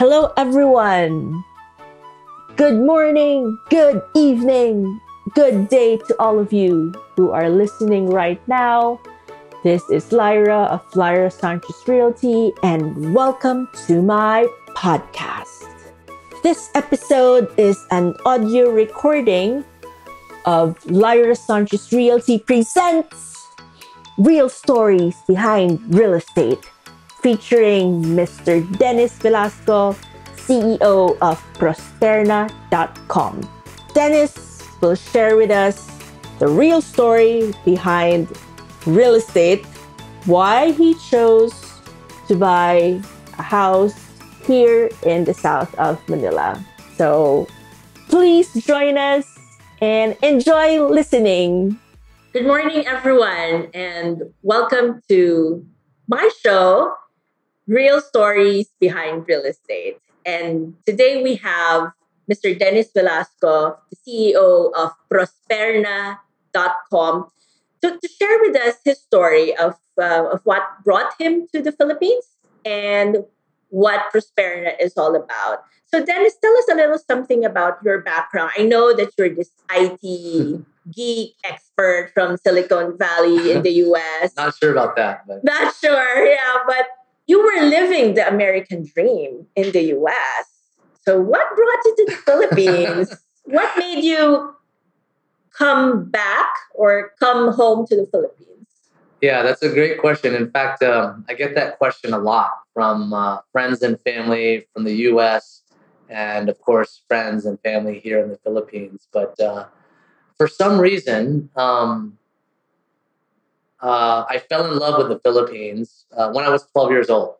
Hello, everyone. Good morning, good evening, good day to all of you who are listening right now. This is Lyra of Lyra Sanchez Realty, and welcome to my podcast. This episode is an audio recording of Lyra Sanchez Realty presents Real Stories Behind Real Estate, featuring Mr. Dennis Velasco, CEO of Prosperna.com. Dennis will share with us the real story behind real estate, why he chose to buy a house here in the south of Manila. So please join us and enjoy listening. Good morning, everyone, and welcome to my show, Real Stories Behind Real Estate. And today we have Mr. Dennis Velasco, the CEO of Prosperna.com, to, to share with us his story of, uh, of what brought him to the Philippines and what Prosperna is all about. So, Dennis, tell us a little something about your background. I know that you're this IT geek expert from Silicon Valley in the US. Not sure about that. But. Not sure, yeah, but you were living the American dream in the US. So, what brought you to the Philippines? what made you come back or come home to the Philippines? Yeah, that's a great question. In fact, um, I get that question a lot from uh, friends and family from the US, and of course, friends and family here in the Philippines. But uh, for some reason, um, uh, I fell in love with the Philippines uh, when I was 12 years old,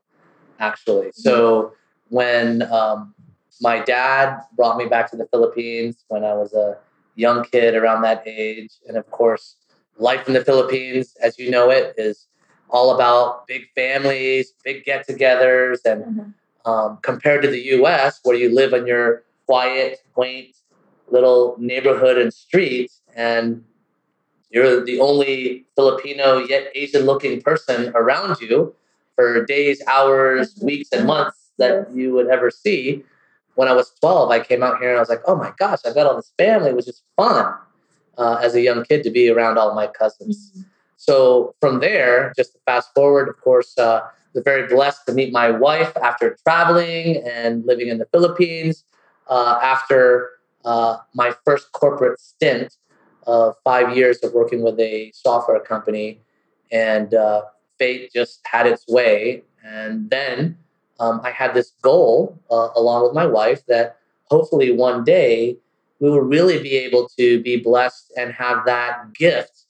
actually. So when um, my dad brought me back to the Philippines when I was a young kid around that age, and of course, life in the Philippines, as you know it, is all about big families, big get togethers. And mm-hmm. um, compared to the US, where you live in your quiet, quaint little neighborhood and street, and you're the only Filipino yet Asian looking person around you for days, hours, mm-hmm. weeks, and months that you would ever see. When I was 12, I came out here and I was like, oh my gosh, I've got all this family. It was just fun uh, as a young kid to be around all my cousins. Mm-hmm. So from there, just to fast forward, of course, uh, was very blessed to meet my wife after traveling and living in the Philippines. Uh, after uh, my first corporate stint of five years of working with a software company, and uh, fate just had its way. And then um, I had this goal, uh, along with my wife, that hopefully one day we will really be able to be blessed and have that gift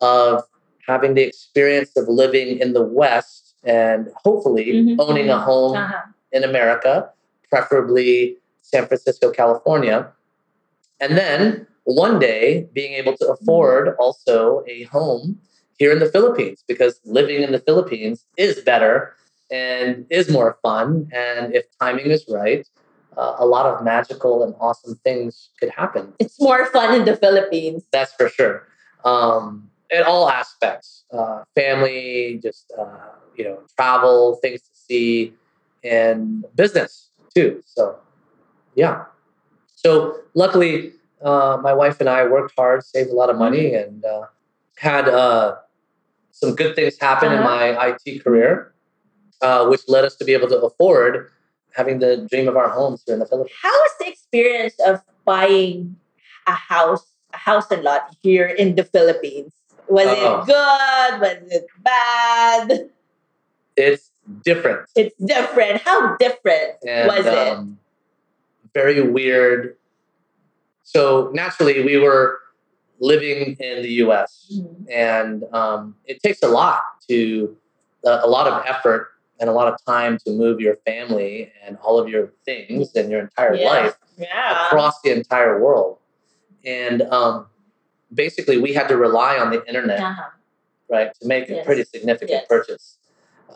of having the experience of living in the West and hopefully mm-hmm. owning a home uh-huh. in America, preferably San Francisco, California. And then one day being able to afford also a home here in the Philippines because living in the Philippines is better and is more fun. And if timing is right, uh, a lot of magical and awesome things could happen. It's more fun in the Philippines. That's for sure. Um, in all aspects, uh, family, just uh, you know, travel, things to see, and business too. So, yeah. So luckily, uh, my wife and I worked hard, saved a lot of money, and uh, had uh, some good things happen uh-huh. in my IT career, which led us to be able to afford having the dream of our homes here in the Philippines. How was the experience of buying a house, a house and lot here in the Philippines? Was it oh. good? Was it bad? It's different. It's different. How different and, was it? Um, very weird. So naturally, we were living in the U.S. Mm-hmm. and um, it takes a lot to uh, a lot of effort and a lot of time to move your family and all of your things and your entire yeah. life yeah. across the entire world. And um, basically, we had to rely on the internet, uh-huh. right, to make yes. a pretty significant yes. purchase,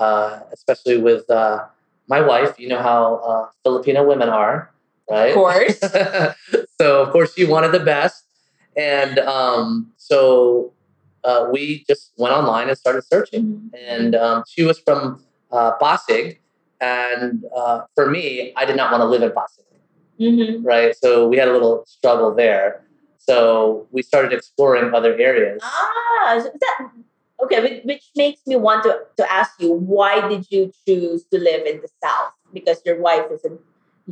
uh, especially with uh, my wife. You know how uh, Filipino women are, right? Of course. so, of course, she wanted the best. And um, so uh, we just went online and started searching. Mm-hmm. And um, she was from uh, Pasig, And uh, for me, I did not want to live in Pasig, Mm-hmm. right? So we had a little struggle there. So we started exploring other areas. Ah, so that okay. Which, which makes me want to to ask you, why did you choose to live in the south? Because your wife is in,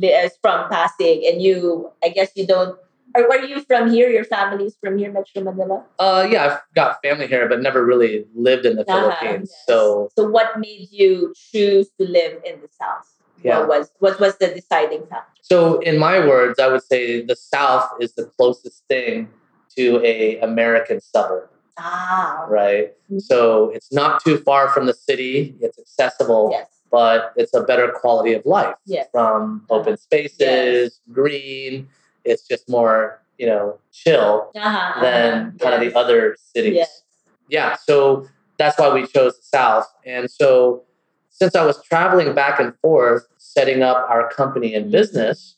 is from Pasig, and you, I guess you don't. Are, are you from here? Your family's from here, Metro Manila. Uh, yeah, I've got family here, but never really lived in the Uh-huh, Philippines. yes. So so what made you choose to live in the south? Yeah. What was what was the deciding factor? So, in my words, I would say the South is the closest thing to a American suburb, Ah, right? Mhm. So it's not too far from the city. It's accessible, yes, but it's a better quality of life Yes. from open spaces, green. It's just more, you know, chill uh-huh, than kind of the other cities. Yes. Yeah, so that's why we chose the South. And so since I was traveling back and forth setting up our company and Mhm. business,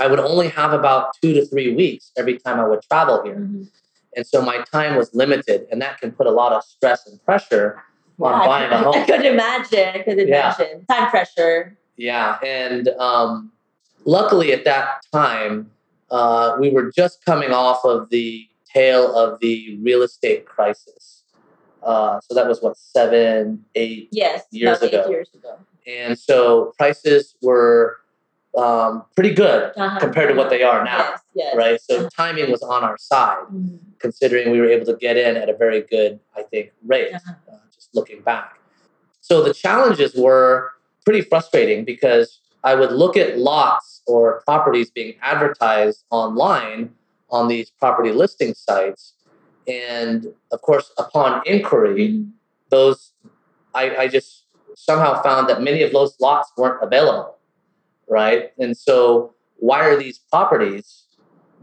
I would only have about two to three weeks every time I would travel here. Mhm. And so my time was limited, and that can put a lot of stress and pressure on Yeah, I buying a home. I could imagine. I could Yeah. imagine. Time pressure. Yeah, and um, luckily at that time, uh, we were just coming off of the tail of the real estate crisis. Uh, so that was what seven, eight, Yes, Years ago. eight years ago. and so prices were um, pretty good Uh-huh. compared to what they are now, Yes, yes. right? So timing was on our side, Mhm. considering we were able to get in at a very good, I think, rate. Uh-huh. uh, looking back. So the challenges were pretty frustrating because I would look at lots or properties being advertised online on these property listing sites. And of course, upon inquiry, Mhm. those I, I just somehow found that many of those lots weren't available. Right. And so why are these properties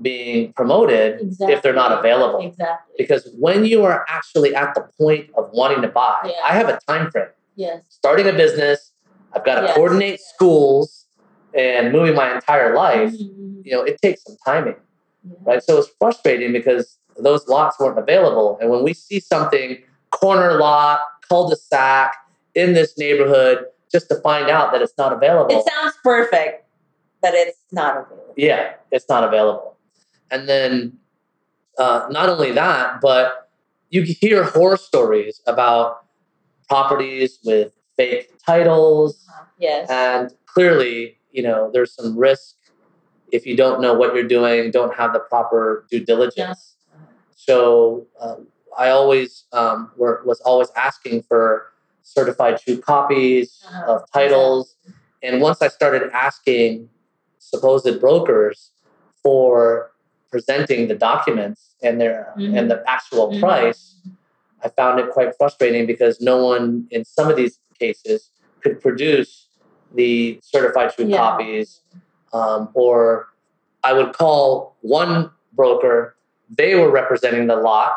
being promoted if they're not available? Exactly. because when you are actually at the point of wanting to buy Yeah. i have a time frame yes. starting a business i've got to Yes. coordinate schools and moving my entire life Mhm. you know it takes some timing Yeah. right so it's frustrating because those lots weren't available and when we see something corner lot cul-de-sac in this neighborhood just to find out that it's not available It sounds perfect, but it's not available. yeah, it's not available. And then uh, not only that, but you hear horror stories about properties with fake titles, Uh-huh. Yes. and clearly, you know, there's some risk if you don't know what you're doing, don't have the proper due diligence. So uh, I always um, were, was always asking for certified true copies Uh-huh. of titles, and once I started asking supposed brokers for presenting the documents and their Mhm. and the actual Mhm. price, I found it quite frustrating because no one in some of these cases could produce the certified true Yeah. copies um, or I would call one broker, they were representing the lot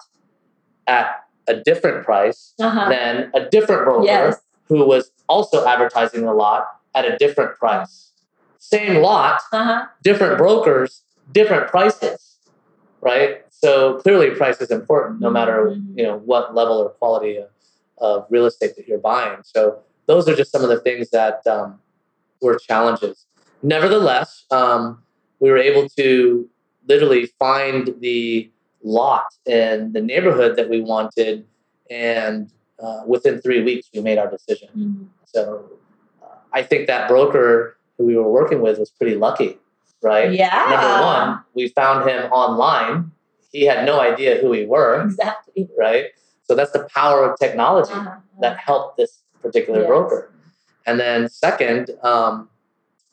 at a different price Uh-huh. than a different broker Yes. who was also advertising the lot at a different price. Same lot, Uh-huh. different brokers, different prices, right? So clearly price is important no matter, you know, what level or quality of, of real estate that you're buying. So those are just some of the things that um, were challenges. Nevertheless, um, we were able to literally find the lot in the neighborhood that we wanted, and uh, within three weeks, we made our decision. Mhm. So uh, I think that broker who we were working with was pretty lucky, right? Yeah. Number one, we found him online. He had no idea who we were, Exactly. right? So that's the power of technology Uh-huh. that helped this particular Yes. broker. And then second, um,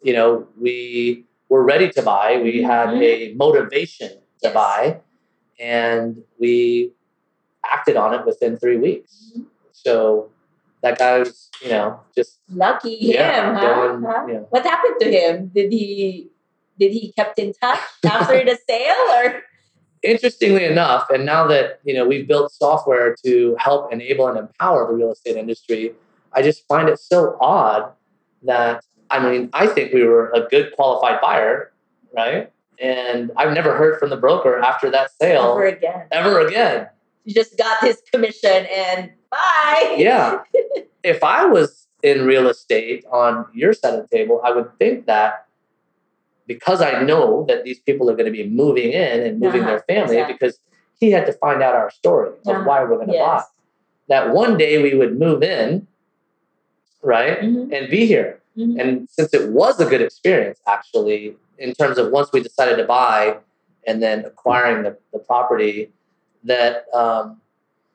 you know, we were ready to buy. We had Mhm. a motivation to Yes. buy, and we acted on it within three weeks. Mhm. So that guy was, you know, just Lucky Yeah, him, huh? going, Huh? you know. What happened to him? Did he did he kept in touch after the sale or interestingly enough, and now that you know we've built software to help enable and empower the real estate industry, I just find it so odd that I mean I think we were a good qualified buyer, right? And I've never heard from the broker after that sale ever again? ever again. He just got his commission and bye. Yeah. if I was in real estate on your side of the table, I would think that because I know that these people are going to be moving in and moving Uh-huh, their family, exactly. because he had to find out our story of Uh-huh, why we're going to yes. buy. That one day we would move in, right, Mhm, and be here. mhm. And since it was a good experience, actually, in terms of once we decided to buy and then acquiring the, the property, that um,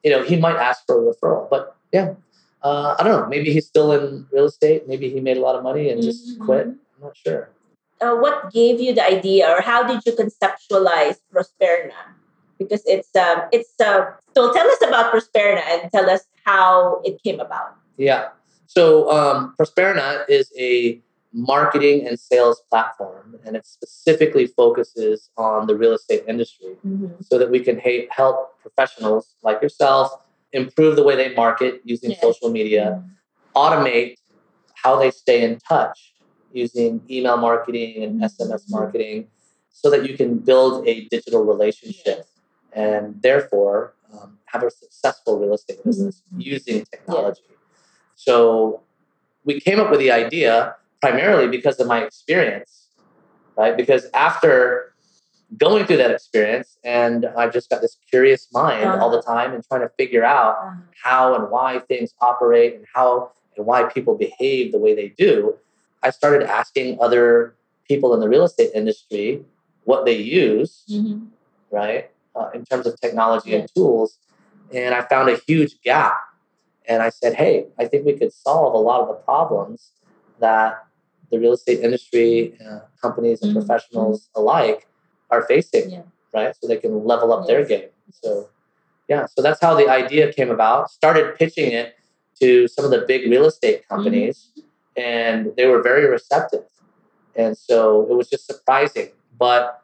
you know he might ask for a referral. But yeah, uh, I don't know. Maybe he's still in real estate. Maybe he made a lot of money and just Mhm, quit. I'm not sure. Uh, what gave you the idea or how did you conceptualize Prosperna? Because it's um it's uh so tell us about Prosperna and tell us how it came about. Yeah. So um, Prosperna is a marketing and sales platform, and it specifically focuses on the real estate industry. so that we can ha- help professionals like yourself improve the way they market using Yes. social media, automate how they stay in touch using email marketing and SMS marketing so that you can build a digital relationship and therefore um, have a successful real estate business Mhm. using technology. So we came up with the idea primarily because of my experience, right? Because after going through that experience, and I've just got this curious mind all the time and trying to figure out Uh-huh. how and why things operate and how and why people behave the way they do, I started asking other people in the real estate industry what they use, Mhm. right, uh, in terms of technology and tools. And I found a huge gap. And I said, hey, I think we could solve a lot of the problems that the real estate industry, uh, companies, and Mhm. professionals alike are facing, Yeah. right? So they can level up their game. So, yeah, so that's how the idea came about. Started pitching it to some of the big real estate companies, and they were very receptive. And so it was just surprising. But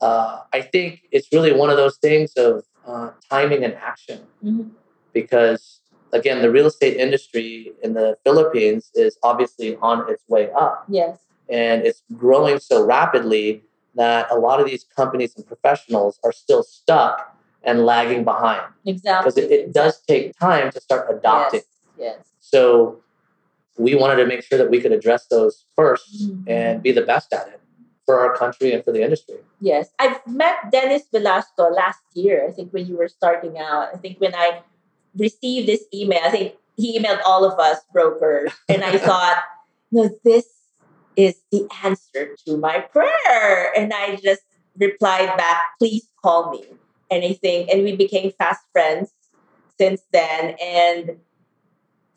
uh, I think it's really one of those things of uh, timing and action Mhm. because, again, the real estate industry in the Philippines is obviously on its way up Yes. and it's growing so rapidly that a lot of these companies and professionals are still stuck and lagging behind Exactly. because it, it does take time to start adopting. Yes. yes. So we wanted to make sure that we could address those 1st Mhm. and be the best at it for our country and for the industry. Yes, I've met Dennis Velasco last year. I think when you were starting out. I think when I received this email, I think he emailed all of us brokers, and I thought, no, this is the answer to my prayer. And I just replied back, please call me. And I think, and we became fast friends since then. And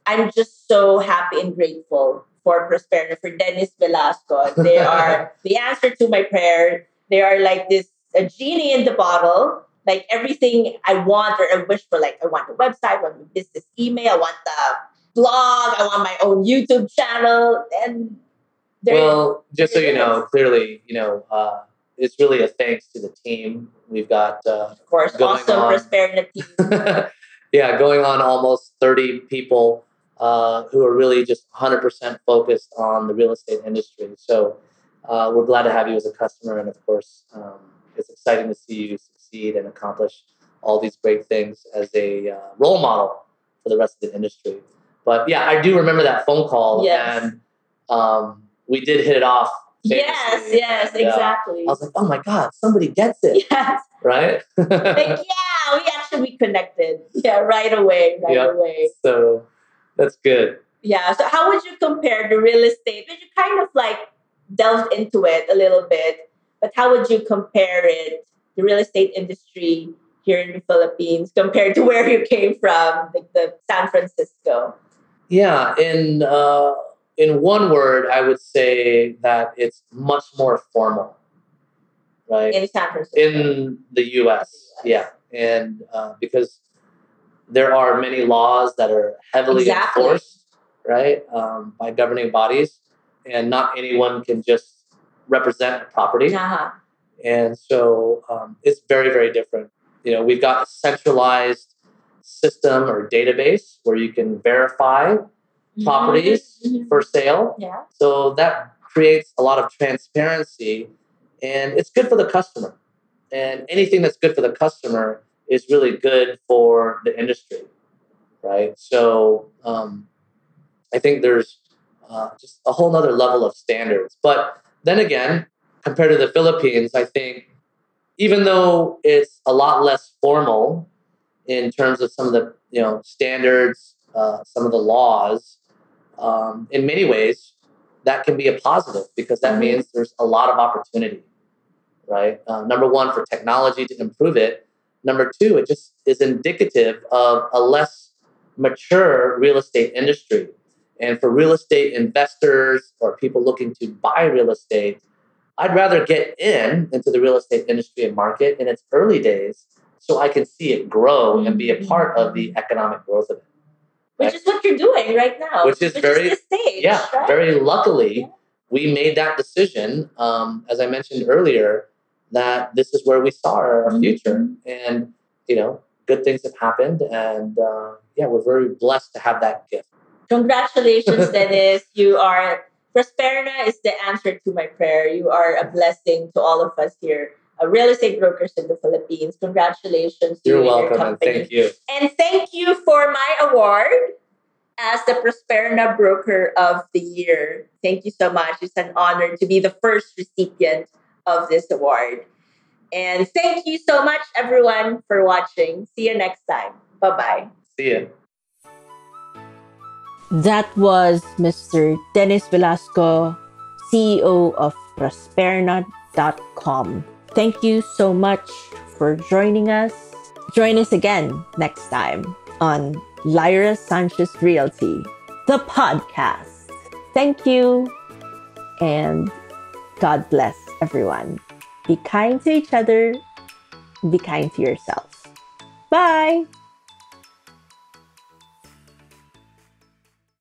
I'm just so happy and grateful for Prosperna, for Dennis Velasco. They are the answer to my prayer. They are like this a genie in the bottle. Like everything I want or I wish for, like I want a website, I want a business email, I want the blog, I want my own YouTube channel, and they're Well, just so you know, clearly, you know, uh, it's really a thanks to the team. We've got, uh, of course awesome on. prosperity. yeah, going on almost 30 people uh, who are really just 100% focused on the real estate industry. So uh, we're glad to have you as a customer. And of course, um, it's exciting to see you succeed and accomplish all these great things as a uh, role model for the rest of the industry. But yeah, I do remember that phone call. Yes. And um, we did hit it off. yes, famously. yes, And, exactly. I was like, oh my God, somebody gets it, yes. right? Like, yeah, we actually connected. Yeah, right away, right Yep. away. so that's good. Yeah. So how would you compare the real estate? But you kind of like delved into it a little bit, but how would you compare it, the real estate industry here in the Philippines compared to where you came from, like the San Francisco? Yeah, in uh, in one word, I would say that it's much more formal, right? In San Francisco. In the U.S., yeah, and uh, because there are many laws that are heavily Exactly. enforced, right, um, by governing bodies, and not anyone can just represent a property. uh-huh. And so um, it's very, very different. You know, we've got a centralized system or database where you can verify properties Mhm. for sale. Yeah. So that creates a lot of transparency and it's good for the customer. And anything that's good for the customer is really good for the industry, right? So um, I think there's uh, just a whole nother level of standards. But then again, compared to the Philippines, I think even though it's a lot less formal in terms of some of the you know standards, uh, some of the laws, um, in many ways, that can be a positive because that means there's a lot of opportunity, right? Uh, number one, for technology to improve it. Number two, it just is indicative of a less mature real estate industry. And for real estate investors or people looking to buy real estate, I'd rather get in into the real estate industry and market in its early days so I can see it grow and be a part of the economic growth of it. Which is what you're doing right now. Which is very, is stage, yeah, right? very luckily, we made that decision, um, as I mentioned earlier, that this is where we saw our, our future. And, you know, good things have happened. And uh, yeah, we're very blessed to have that gift. Congratulations, Dennis. You are Prosperna is the answer to my prayer. You are a blessing to all of us here, uh, real estate brokers in the Philippines. Congratulations to You're you and your welcome and thank you. And thank you for my award as the Prosperna Broker of the Year. Thank you so much. It's an honor to be the first recipient of this award. And thank you so much, everyone, for watching. See you next time. Bye bye. See you. That was Mr. Dennis Velasco, CEO of Prosperna.com. Thank you so much for joining us. Join us again next time on Lyra Sanchez Realty, the podcast. Thank you and God bless everyone. Be kind to each other, be kind to yourself. Bye.